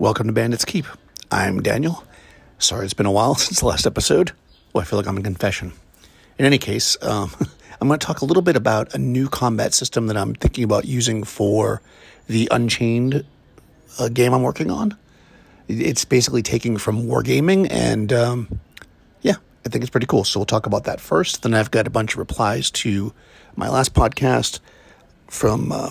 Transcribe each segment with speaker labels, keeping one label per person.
Speaker 1: Welcome to Bandits Keep. I'm Daniel. Sorry it's been a while since the last episode. Well, I feel like I'm in confession. In any case, um, I'm going to talk a little bit about a new combat system that I'm thinking about using for the Unchained uh, game I'm working on. It's basically taking from wargaming, and um, yeah, I think it's pretty cool. So we'll talk about that first. Then I've got a bunch of replies to my last podcast from uh,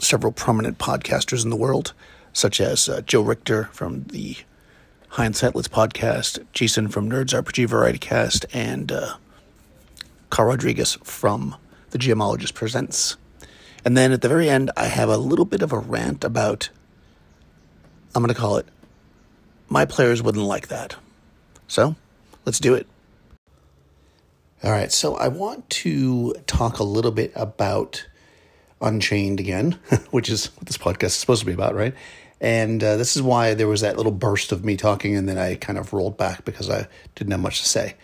Speaker 1: several prominent podcasters in the world such as uh, Joe Richter from the Hindsight Let's podcast, Jason from Nerds RPG Variety Cast, and uh, Carl Rodriguez from The GMologist Presents. And then at the very end, I have a little bit of a rant about, I'm going to call it, my players wouldn't like that. So, let's do it. All right, so I want to talk a little bit about Unchained again, which is what this podcast is supposed to be about, right? And uh, this is why there was that little burst of me talking, and then I kind of rolled back because I didn't have much to say.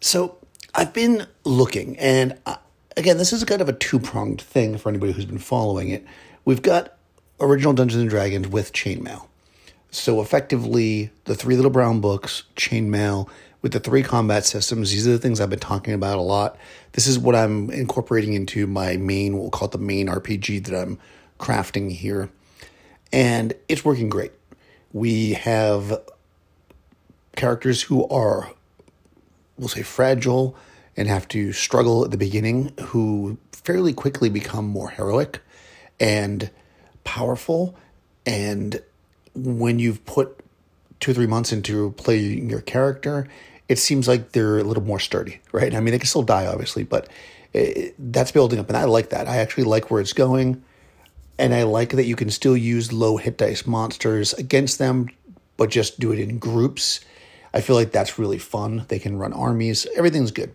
Speaker 1: So I've been looking, and I, uh, again, this is kind of a two pronged thing for anybody who's been following it. We've got original Dungeons and Dragons with chainmail. So effectively, the three little brown books, chainmail, with the three combat systems. These are the things I've been talking about a lot. This is what I'm incorporating into my main, we'll call it the main RPG that I'm crafting here and it's working great. We have characters who are, we'll say, fragile and have to struggle at the beginning, who fairly quickly become more heroic and powerful. And when you've put two or three months into playing your character, it seems like they're a little more sturdy, right? I mean, they can still die, obviously, but it, that's building up, and I like that. I actually like where it's going. And I like that you can still use low hit dice monsters against them, but just do it in groups. I feel like that's really fun. They can run armies, everything's good.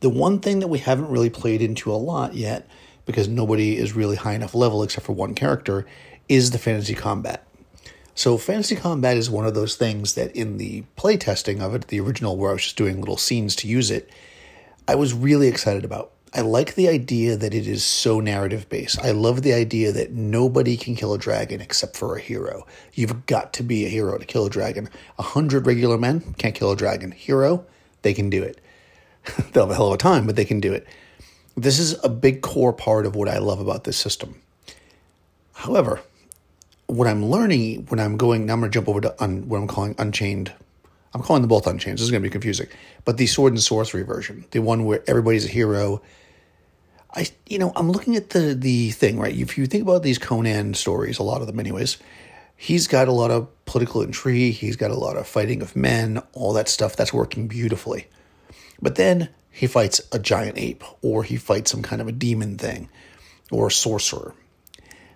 Speaker 1: The one thing that we haven't really played into a lot yet, because nobody is really high enough level except for one character, is the fantasy combat. So, fantasy combat is one of those things that in the playtesting of it, the original where I was just doing little scenes to use it, I was really excited about I like the idea that it is so narrative based. I love the idea that nobody can kill a dragon except for a hero. You've got to be a hero to kill a dragon. A hundred regular men can't kill a dragon. Hero, they can do it. They'll have a hell of a time, but they can do it. This is a big core part of what I love about this system. However, what I'm learning when I'm going, now I'm going to jump over to un, what I'm calling Unchained I'm calling them both Unchained. This is going to be confusing. But the Sword and Sorcery version, the one where everybody's a hero, I you know I'm looking at the the thing right. If you think about these Conan stories, a lot of them, anyways, he's got a lot of political intrigue. He's got a lot of fighting of men, all that stuff. That's working beautifully. But then he fights a giant ape, or he fights some kind of a demon thing, or a sorcerer.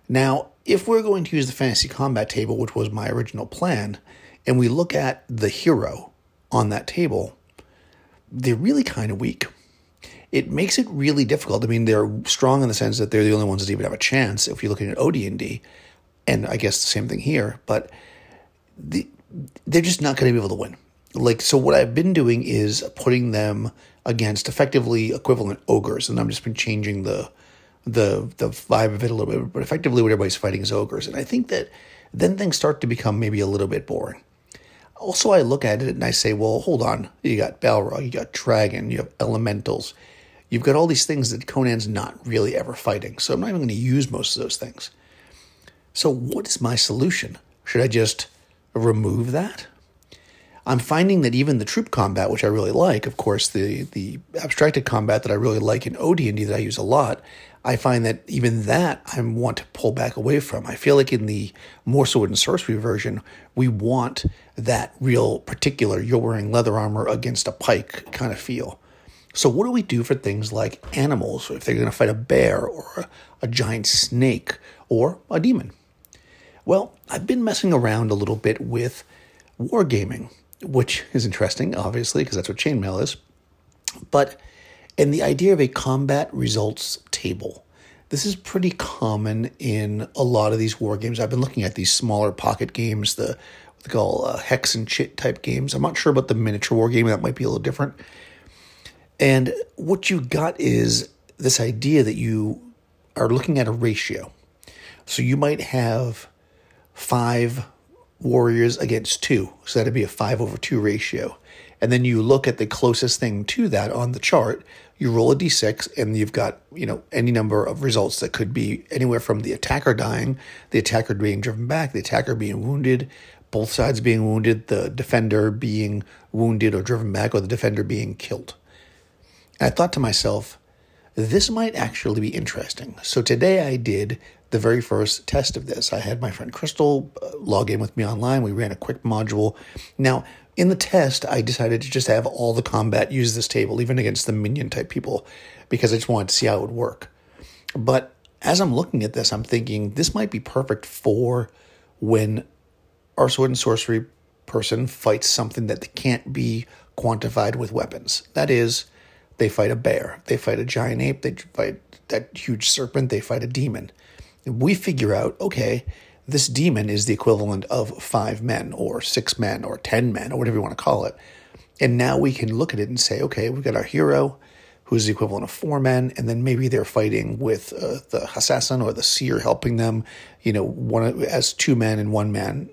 Speaker 1: Now, if we're going to use the fantasy combat table, which was my original plan, and we look at the hero on that table, they're really kind of weak it makes it really difficult. I mean, they're strong in the sense that they're the only ones that even have a chance. If you're looking at OD&D, and I guess the same thing here, but the, they're just not going to be able to win. Like, so what I've been doing is putting them against effectively equivalent ogres, and I'm just been changing the the the vibe of it a little bit. But effectively, what everybody's fighting is ogres, and I think that then things start to become maybe a little bit boring. Also, I look at it and I say, well, hold on. You got Balrog, you got Dragon, you have Elementals, You've got all these things that Conan's not really ever fighting, so I'm not even going to use most of those things. So, what is my solution? Should I just remove that? I'm finding that even the troop combat, which I really like, of course, the the abstracted combat that I really like in OD&D that I use a lot, I find that even that I want to pull back away from. I feel like in the more sword and sorcery version, we want that real particular you're wearing leather armor against a pike kind of feel. So, what do we do for things like animals, if they're going to fight a bear or a, a giant snake or a demon? Well, I've been messing around a little bit with wargaming, which is interesting, obviously, because that's what chainmail is. But, and the idea of a combat results table. This is pretty common in a lot of these war games. I've been looking at these smaller pocket games, the what they call uh, hex and chit type games. I'm not sure about the miniature war game; that might be a little different. And what you got is this idea that you are looking at a ratio. So you might have five warriors against two. So that'd be a five over two ratio. And then you look at the closest thing to that on the chart, you roll a d6 and you've got, you know, any number of results that could be anywhere from the attacker dying, the attacker being driven back, the attacker being wounded, both sides being wounded, the defender being wounded or driven back, or the defender being killed. I thought to myself, this might actually be interesting. So today I did the very first test of this. I had my friend Crystal uh, log in with me online. We ran a quick module. Now, in the test, I decided to just have all the combat use this table, even against the minion type people, because I just wanted to see how it would work. But as I'm looking at this, I'm thinking this might be perfect for when our sword and sorcery person fights something that can't be quantified with weapons. That is, they fight a bear, they fight a giant ape, they fight that huge serpent, they fight a demon. We figure out, okay, this demon is the equivalent of five men or six men or 10 men or whatever you want to call it. And now we can look at it and say, okay, we've got our hero who's the equivalent of four men, and then maybe they're fighting with uh, the assassin or the seer helping them, you know, one as two men and one man,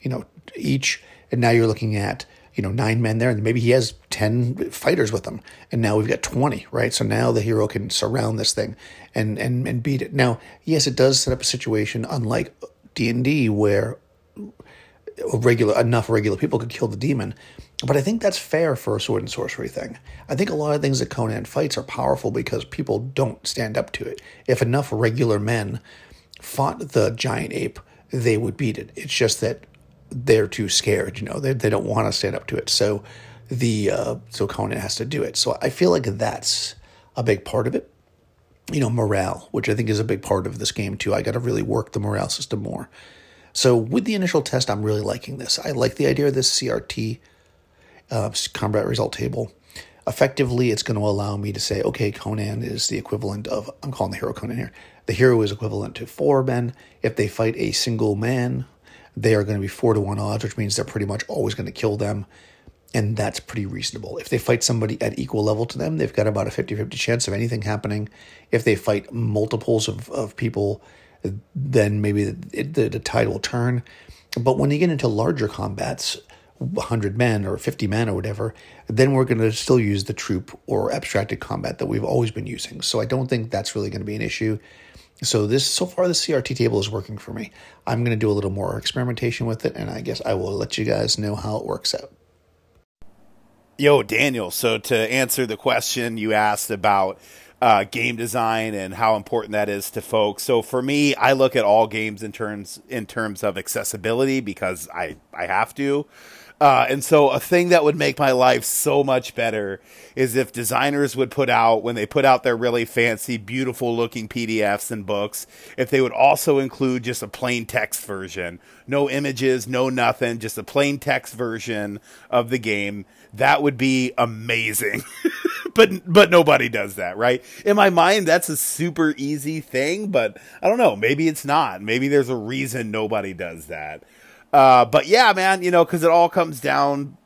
Speaker 1: you know, each. And now you're looking at you know, nine men there, and maybe he has 10 fighters with him. And now we've got 20, right? So now the hero can surround this thing and, and, and beat it. Now, yes, it does set up a situation unlike D&D where regular enough regular people could kill the demon. But I think that's fair for a sword and sorcery thing. I think a lot of things that Conan fights are powerful because people don't stand up to it. If enough regular men fought the giant ape, they would beat it. It's just that they're too scared. You know, they they don't want to stand up to it. So the uh, so Conan has to do it. So I feel like that's a big part of it. You know, morale, which I think is a big part of this game too. I got to really work the morale system more. So with the initial test, I'm really liking this. I like the idea of this CRT uh, combat result table. Effectively, it's going to allow me to say, okay, Conan is the equivalent of, I'm calling the hero Conan here. The hero is equivalent to four men. If they fight a single man, they are going to be four to one odds, which means they're pretty much always going to kill them. And that's pretty reasonable. If they fight somebody at equal level to them, they've got about a 50 50 chance of anything happening. If they fight multiples of, of people, then maybe the, the, the tide will turn. But when you get into larger combats, 100 men or 50 men or whatever, then we're going to still use the troop or abstracted combat that we've always been using. So I don't think that's really going to be an issue. So this so far the CRT table is working for me. I'm going to do a little more experimentation with it, and I guess I will let you guys know how it works out.
Speaker 2: Yo, Daniel. So to answer the question you asked about uh, game design and how important that is to folks. So for me, I look at all games in terms in terms of accessibility because I I have to. Uh, and so a thing that would make my life so much better is if designers would put out, when they put out their really fancy, beautiful looking PDFs and books, if they would also include just a plain text version. No images, no nothing, just a plain text version of the game. That would be amazing. but but nobody does that, right? In my mind, that's a super easy thing, but I don't know. Maybe it's not. Maybe there's a reason nobody does that. Uh, but yeah, man, you know, because it all comes down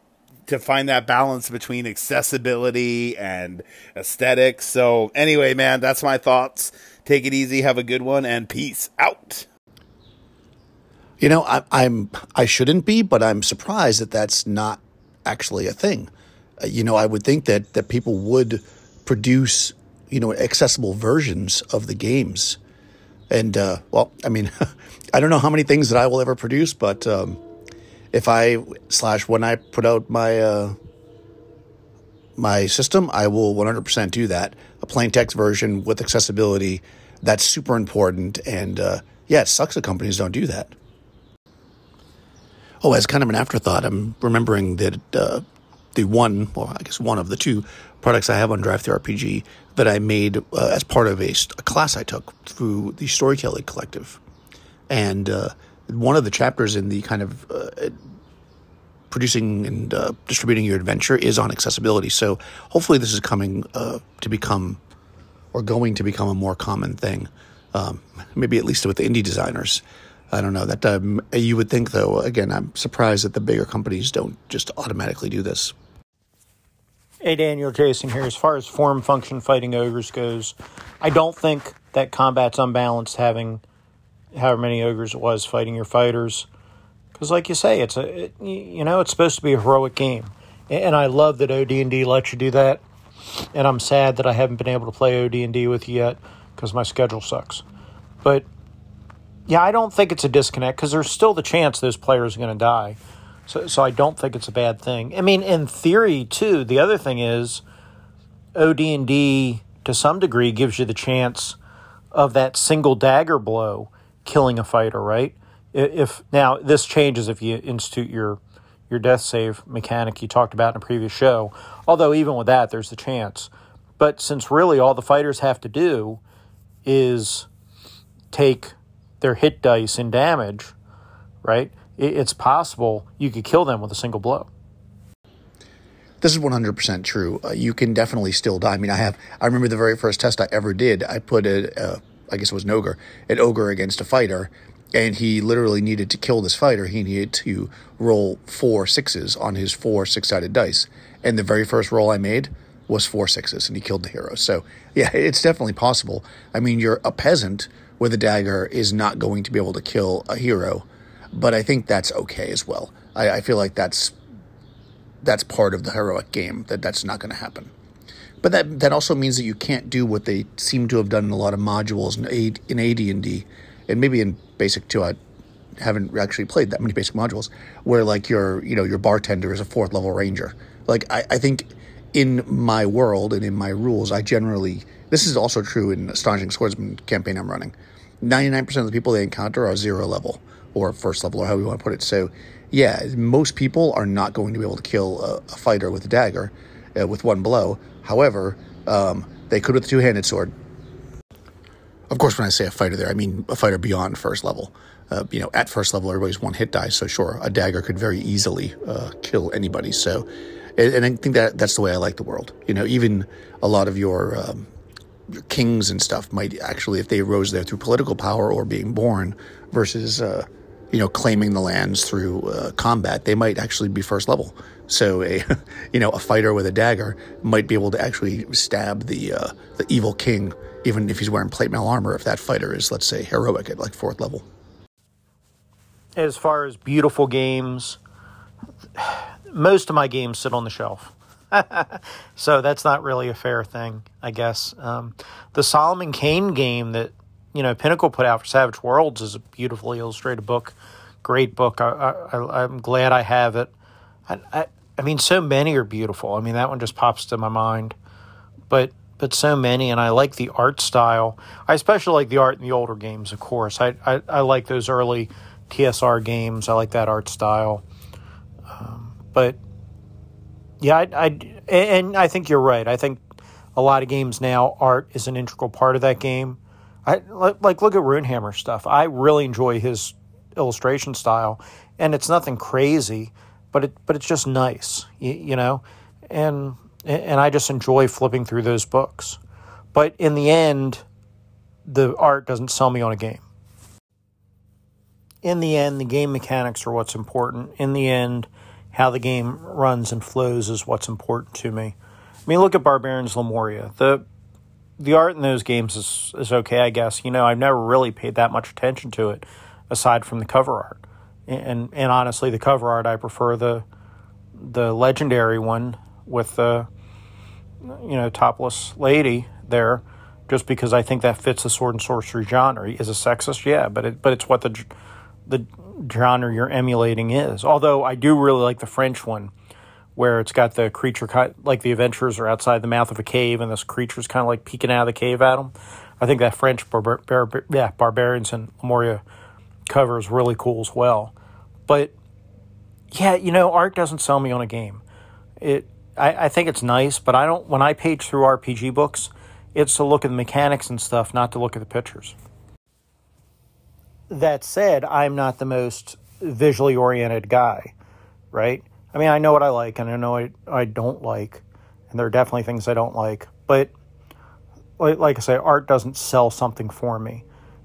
Speaker 2: to find that balance between accessibility and aesthetics. So anyway, man, that's my thoughts. Take it easy, have a good one, and peace out.
Speaker 1: You know, I, I'm I shouldn't be, but I'm surprised that that's not actually a thing. Uh, you know, I would think that that people would produce you know accessible versions of the games and uh, well, I mean, I don't know how many things that I will ever produce, but um, if I slash when I put out my uh, my system, I will 100% do that. A plain text version with accessibility. That's super important. And uh, yeah, it sucks that companies don't do that. Oh, as kind of an afterthought, I'm remembering that uh, the one, well, I guess one of the two products I have on DriveThruRPG that I made uh, as part of a, a, class I took through the Storytelling Collective. And uh, one of the chapters in the kind of uh, producing and uh, distributing your adventure is on accessibility. So hopefully, this is coming uh, to become or going to become a more common thing. Um, maybe at least with the indie designers. I don't know that um, you would think though. Again, I'm surprised that the bigger companies don't just automatically do this.
Speaker 3: Hey, Daniel Jason here. As far as form function fighting ogres goes, I don't think that combat's unbalanced having however many ogres it was fighting your fighters. Because, like you say, it's a it, you know it's supposed to be a heroic game, and I love that OD&D lets you do that. And I'm sad that I haven't been able to play OD&D with you yet because my schedule sucks. But yeah, I don't think it's a disconnect because there's still the chance those players are going to die. So, so I don't think it's a bad thing. I mean, in theory, too. The other thing is, OD&D to some degree gives you the chance of that single dagger blow killing a fighter, right? If now this changes if you institute your your death save mechanic you talked about in a previous show. Although even with that, there's the chance. But since really all the fighters have to do is take their hit dice in damage, right? It's possible you could kill them with a single blow.
Speaker 1: This is 100% true. Uh, you can definitely still die. I mean, I have, I remember the very first test I ever did. I put a, I guess it was an ogre, an ogre against a fighter, and he literally needed to kill this fighter. He needed to roll four sixes on his four six sided dice. And the very first roll I made was four sixes, and he killed the hero. So, yeah, it's definitely possible. I mean, you're a peasant with a dagger is not going to be able to kill a hero, but I think that's okay as well. I, I feel like that's that's part of the heroic game that that's not going to happen. But that that also means that you can't do what they seem to have done in a lot of modules in, A, in AD&D and maybe in Basic too. I haven't actually played that many Basic modules where like your you know your bartender is a fourth level ranger. Like I, I think in my world and in my rules, I generally this is also true in Astonishing Swordsmen campaign I'm running. Ninety nine percent of the people they encounter are zero level or first level or however you want to put it. So yeah, most people are not going to be able to kill a, a fighter with a dagger uh, with one blow. However, um, they could with a two handed sword. Of course, when I say a fighter there, I mean a fighter beyond first level. Uh, you know, at first level, everybody's one hit die, so sure, a dagger could very easily uh, kill anybody. So, and, and, I think that that's the way I like the world. You know, even a lot of your, um, your kings and stuff might actually, if they rose there through political power or being born, versus uh, you know, claiming the lands through uh, combat, they might actually be first level. So a, you know, a fighter with a dagger might be able to actually stab the uh, the evil king, even if he's wearing plate mail armor. If that fighter is, let's say, heroic at like fourth level.
Speaker 3: As far as beautiful games, most of my games sit on the shelf. so that's not really a fair thing, I guess. Um, the Solomon Kane game that you know Pinnacle put out for Savage Worlds is a beautifully illustrated book, great book. I, am glad I have it. I, I, I mean, so many are beautiful. I mean, that one just pops to my mind, but but so many, and I like the art style. I especially like the art in the older games, of course. I I, I like those early TSR games. I like that art style, um, but yeah, I, I and I think you're right. I think a lot of games now art is an integral part of that game I like look at Runehammer stuff. I really enjoy his illustration style, and it's nothing crazy, but it but it's just nice, you, you know, and and I just enjoy flipping through those books. But in the end, the art doesn't sell me on a game. In the end, the game mechanics are what's important. In the end, how the game runs and flows is what's important to me. I mean, look at Barbarians Lemuria. The the art in those games is is okay, I guess. You know, I've never really paid that much attention to it, aside from the cover art. And and honestly, the cover art I prefer the the legendary one with the you know topless lady there, just because I think that fits the sword and sorcery genre. Is a sexist? Yeah, but it, but it's what the the genre you're emulating is. Although I do really like the French one where it's got the creature like the adventurers are outside the mouth of a cave and this creature's kind of like peeking out of the cave at them. I think that French barbar- bar- yeah, barbarians and Lemuria cover is really cool as well. But yeah, you know, art doesn't sell me on a game. It I, I think it's nice, but I don't when I page through RPG books, it's to look at the mechanics and stuff, not to look at the pictures. That said, I'm not the most visually oriented guy, right? I mean, I know what I like and I know what I don't like, and there are definitely things I don't like. But like I say, art doesn't sell something for me.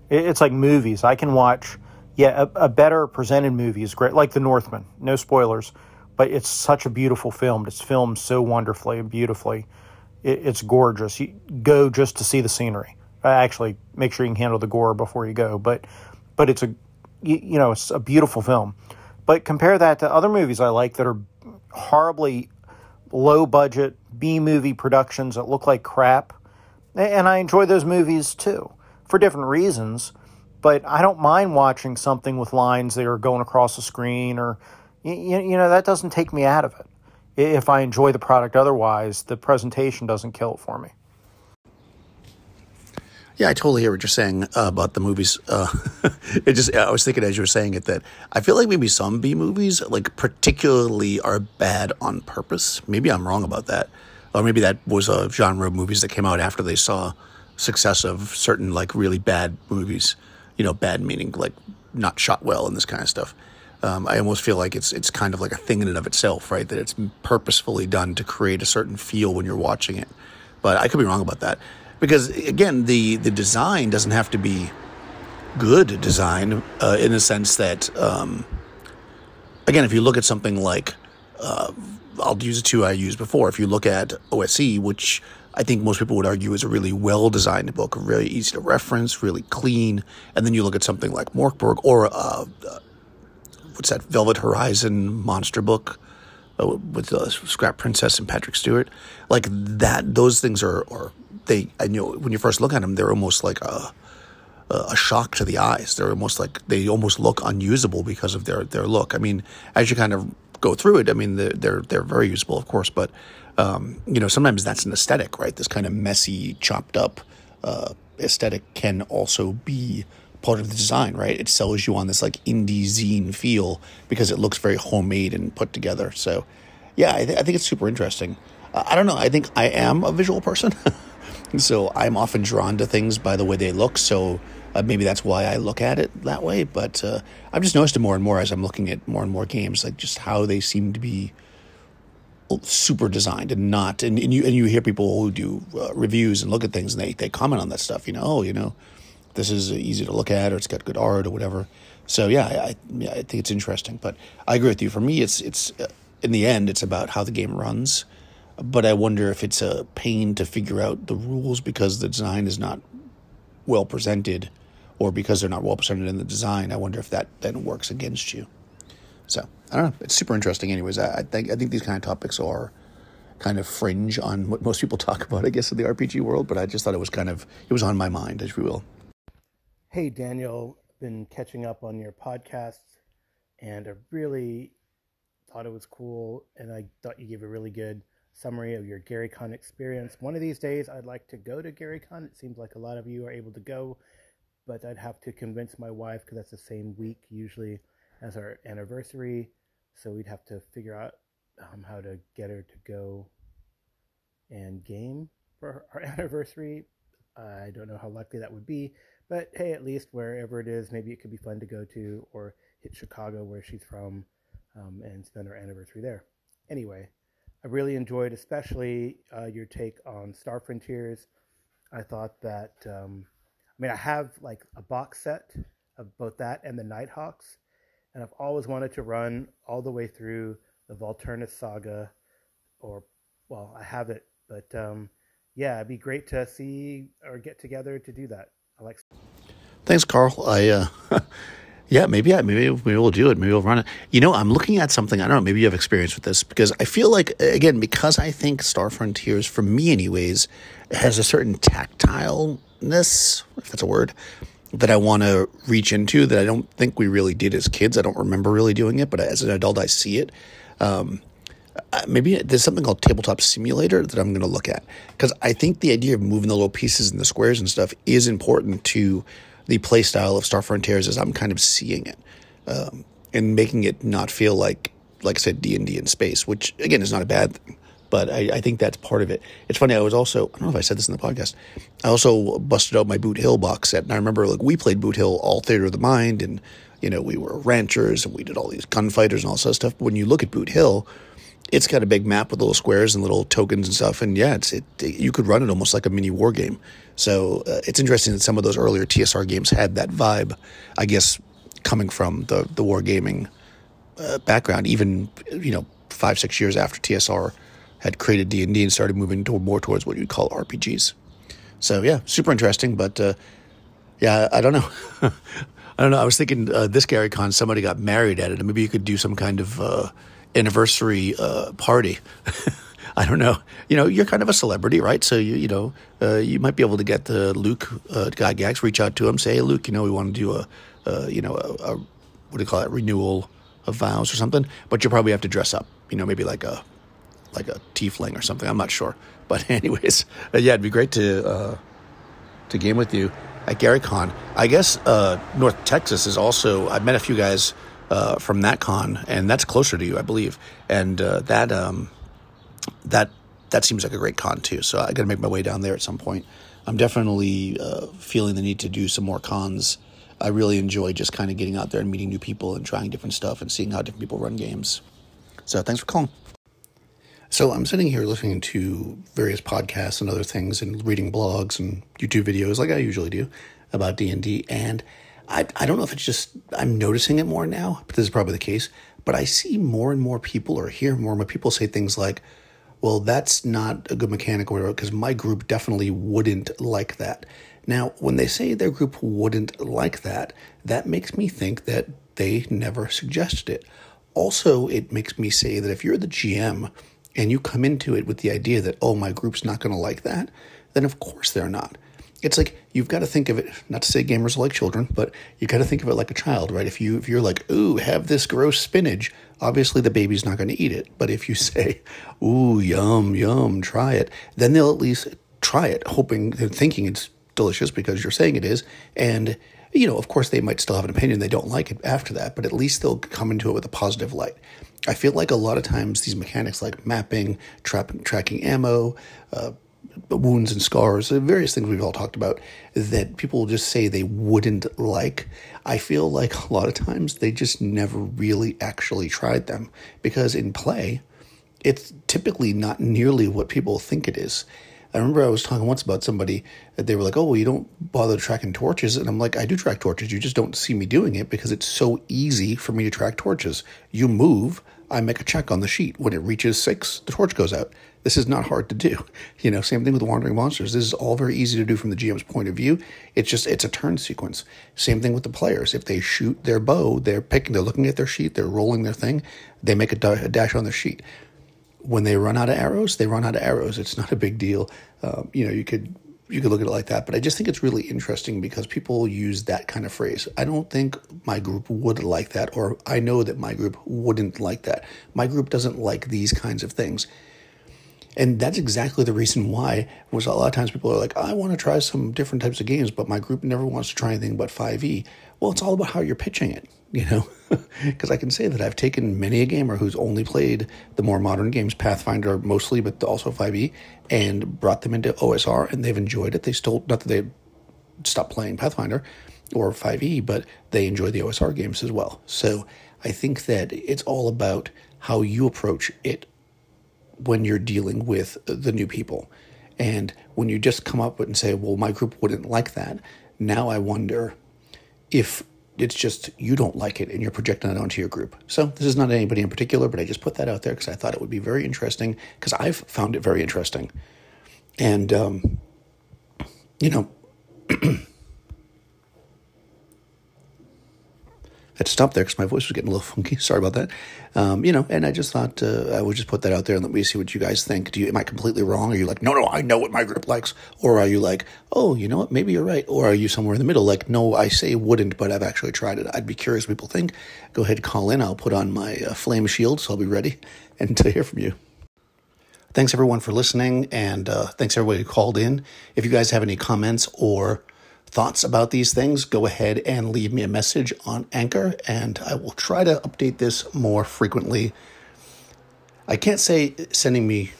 Speaker 3: It's like movies. I can watch, yeah, a, a better presented movie is great, like The Northman. No spoilers, but it's such a beautiful film. It's filmed so wonderfully and beautifully. it's gorgeous. You go just to see the scenery. Uh, actually, make sure you can handle the gore before you go. But but it's a you know it's a beautiful film. But compare that to other movies I like that are horribly low budget B movie productions that look like crap, and I enjoy those movies too for different reasons. But I don't mind watching something with lines that are going across the screen, or you, you know that doesn't take me out of it. If I enjoy the product otherwise, the presentation doesn't kill it for me.
Speaker 1: Yeah, I totally hear what you're saying uh, about the movies. Uh, it just I was thinking as you were saying it that I feel like maybe some B movies, like particularly, are bad on purpose. Maybe I'm wrong about that, or maybe that was a genre of movies that came out after they saw success of certain like really bad movies. You know, bad meaning like not shot well and this kind of stuff. Um, I almost feel like it's it's kind of like a thing in and of itself, right? That it's purposefully done to create a certain feel when you're watching it. But I could be wrong about that because again, the the design doesn't have to be good design uh, in the sense that um, again, if you look at something like uh, I'll use the two I used before. If you look at OSE, which I think most people would argue is a really well designed book, really easy to reference, really clean, and then you look at something like Morkborg or uh, uh what's that Velvet Horizon monster book uh, with the Scrap Princess and Patrick Stuart, like that. Those things are are they I know when you first look at them, they're almost like a a shock to the eyes. They're almost like they almost look unusable because of their their look. I mean, as you kind of go through it, I mean they're they're, they're very usable, of course, but um, you know sometimes that's an aesthetic, right? This kind of messy, chopped up uh, aesthetic can also be part of the design, right? It sells you on this like indie zine feel because it looks very homemade and put together. So, yeah, I, th- I think it's super interesting. I don't know. I think I am a visual person. So I'm often drawn to things by the way they look. So uh, maybe that's why I look at it that way. But uh, I've just noticed it more and more as I'm looking at more and more games, like just how they seem to be super designed and not. And, and you and you hear people who do uh, reviews and look at things and they they comment on that stuff. You know, oh, you know, this is easy to look at or it's got good art or whatever. So yeah, I, yeah, I think it's interesting. But I agree with you. For me, it's it's uh, in the end, it's about how the game runs but I wonder if it's a pain to figure out the rules because the design is not well presented or because they're not well presented in the design. I wonder if that then works against you. So I don't know. It's super interesting. Anyways, I, I think I think these kind of topics are kind of fringe on what most people talk about, I guess, in the RPG world. But I just thought it was kind of it was on my mind, as we will.
Speaker 4: Hey, Daniel, been catching up on your podcast, and I really thought it was cool, and I thought you gave a really good summary of your GaryCon experience. One of these days, I'd like to go to GaryCon. It seems like a lot of you are able to go, but I'd have to convince my wife because that's the same week usually as our anniversary. So we'd have to figure out um, how to get her to go and game for our anniversary. I don't know how likely that would be, but hey, at least wherever it is, maybe it could be fun to go to or hit Chicago where she's from um, and spend our anniversary there. Anyway, I really enjoyed, especially uh, your take on Star Frontiers. I thought that, um, I mean, I have like a box set of both that and the Knight Hawks, and I've always wanted to run all the way through the Volturnus saga, or, well, I have it, but um, yeah, it'd be great to see or get together to do that. I like.
Speaker 1: Thanks, Carl. I uh, Yeah, maybe yeah, maybe maybe we'll do it. Maybe we'll run it. You know, I'm looking at something. I don't know. Maybe you have experience with this because I feel like again because I think Star Frontiers, for me anyways, has a certain tactileness, if that's a word, that I want to reach into that I don't think we really did as kids. I don't remember really doing it, but as an adult, I see it. Um, maybe there's something called tabletop simulator that I'm going to look at because I think the idea of moving the little pieces and the squares and stuff is important to the play style of Star Frontiers as I'm kind of seeing it, um, and making it not feel like, like I said, D and D in space, which again is not a bad thing. But I, I, think that's part of it. It's funny. I was also I don't know if I said this in the podcast. I also busted out my Boot Hill box set, and I remember like we played Boot Hill all Theater of the Mind, and you know we were ranchers and we did all these gunfighters and all this stuff. But when you look at Boot Hill, it's got a big map with little squares and little tokens and stuff. And yeah, it's it, you could run it almost like a mini war game. So uh, it's interesting that some of those earlier TSR games had that vibe. I guess coming from the the war gaming uh, background, even you know five six years after TSR had created D and D and started moving to, more towards what you'd call RPGs. So yeah, super interesting. But uh, yeah, I don't know. I don't know. I was thinking uh, this Gary Con, somebody got married at it, and maybe you could do some kind of uh, anniversary uh, party. I don't know. You know, you're kind of a celebrity, right? So you you know uh, you might be able to get the Luke uh, Gygax, reach out to him, say, hey, Luke, you know, we want to do a, you know a, a what do you call it renewal of vows or something, but you probably have to dress up. You know, maybe like a like a tiefling or something. I'm not sure, but anyways, uh, yeah, it'd be great to uh, to game with you at Gary Con. I guess uh, North Texas is also. I met a few guys uh, from that con, and that's closer to you, I believe, and uh, that um, that that seems like a great con too. So I got to make my way down there at some point. I'm definitely uh, feeling the need to do some more cons. I really enjoy just kind of getting out there and meeting new people and trying different stuff and seeing how different people run games. So thanks for calling. So I'm sitting here listening to various podcasts and other things and reading blogs and YouTube videos like I usually do about D&D and I I don't know if it's just I'm noticing it more now, but this is probably the case, but I see more and more people or hear more and more people say things like well, that's not a good mechanic or whatever, because my group definitely wouldn't like that. Now, when they say their group wouldn't like that, that makes me think that they never suggested it. Also, it makes me say that if you're the GM and you come into it with the idea that, oh, my group's not going to like that, then of course they're not. It's like you've got to think of it, not to say gamers are like children, but you got to think of it like a child, right? If you if you're like, "Ooh, have this gross spinach," obviously the baby's not going to eat it. But if you say, "Ooh, yum, yum, try it," then they'll at least try it, hoping and thinking it's delicious because you're saying it is, and you know, of course, they might still have an opinion. They don't like it after that, but at least they'll come into it with a positive light. I feel like a lot of times these mechanics like mapping, tracking ammo, uh, wounds and scars, uh, various things we've all talked about that people just say they wouldn't like. I feel like a lot of times they just never really actually tried them because in play, it's typically not nearly what people think it is. I remember I was talking once about somebody that they were like, "Oh, well, you don't bother tracking torches," and I'm like, "I do track torches. You just don't see me doing it because it's so easy for me to track torches. You move, I make a check on the sheet. When it reaches six, the torch goes out. This is not hard to do. You know, same thing with the wandering monsters. This is all very easy to do from the GM's point of view. It's just it's a turn sequence. Same thing with the players. If they shoot their bow, they're picking, they're looking at their sheet, they're rolling their thing, they make a, a dash on their sheet. When they run out of arrows, they run out of arrows. It's not a big deal. Um, you know, you could you could look at it like that. But I just think it's really interesting because people use that kind of phrase. I don't think my group would like that, or I know that my group wouldn't like that. My group doesn't like these kinds of things. And that's exactly the reason why was a lot of times people are like, I want to try some different types of games, but my group never wants to try anything but 5e. Well, it's all about how you're pitching it, you know? Because I can say that I've taken many a gamer who's only played the more modern games, Pathfinder mostly, but also 5e, and brought them into OSR, and they've enjoyed it. They still, not that they stopped playing Pathfinder or 5e, but they enjoy the OSR games as well. So I think that it's all about how you approach it when you're dealing with the new people. And when you just come up and say, well, my group wouldn't like that, now I wonder if it's just you don't like it and you're projecting it onto your group. So this is not anybody in particular, but I just put that out there because I thought it would be very interesting because I've found it very interesting. And, um, you know, had to stop there because my voice was getting a little funky. Sorry about that. Um, you know, and I just thought uh, I would just put that out there and let me see what you guys think. Do you am I completely wrong? Are you like, no, no, I know what my group likes, or are you like, oh, you know what, maybe you're right, or are you somewhere in the middle? Like, no, I say wouldn't, but I've actually tried it. I'd be curious what people think. Go ahead, call in. I'll put on my uh, flame shield, so I'll be ready and to hear from you. Thanks everyone for listening, and uh, thanks everybody who called in. If you guys have any comments or thoughts about these things, go ahead and leave me a message on Anchor, and I will try to update this more frequently. I can't say sending me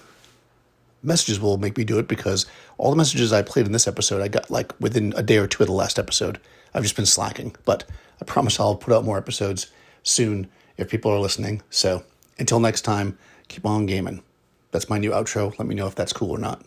Speaker 1: messages will make me do it because all the messages I played in this episode, I got like within a day or two of the last episode. I've just been slacking, but I promise I'll put out more episodes soon if people are listening. So until next time, keep on gaming. That's my new outro. Let me know if that's cool or not.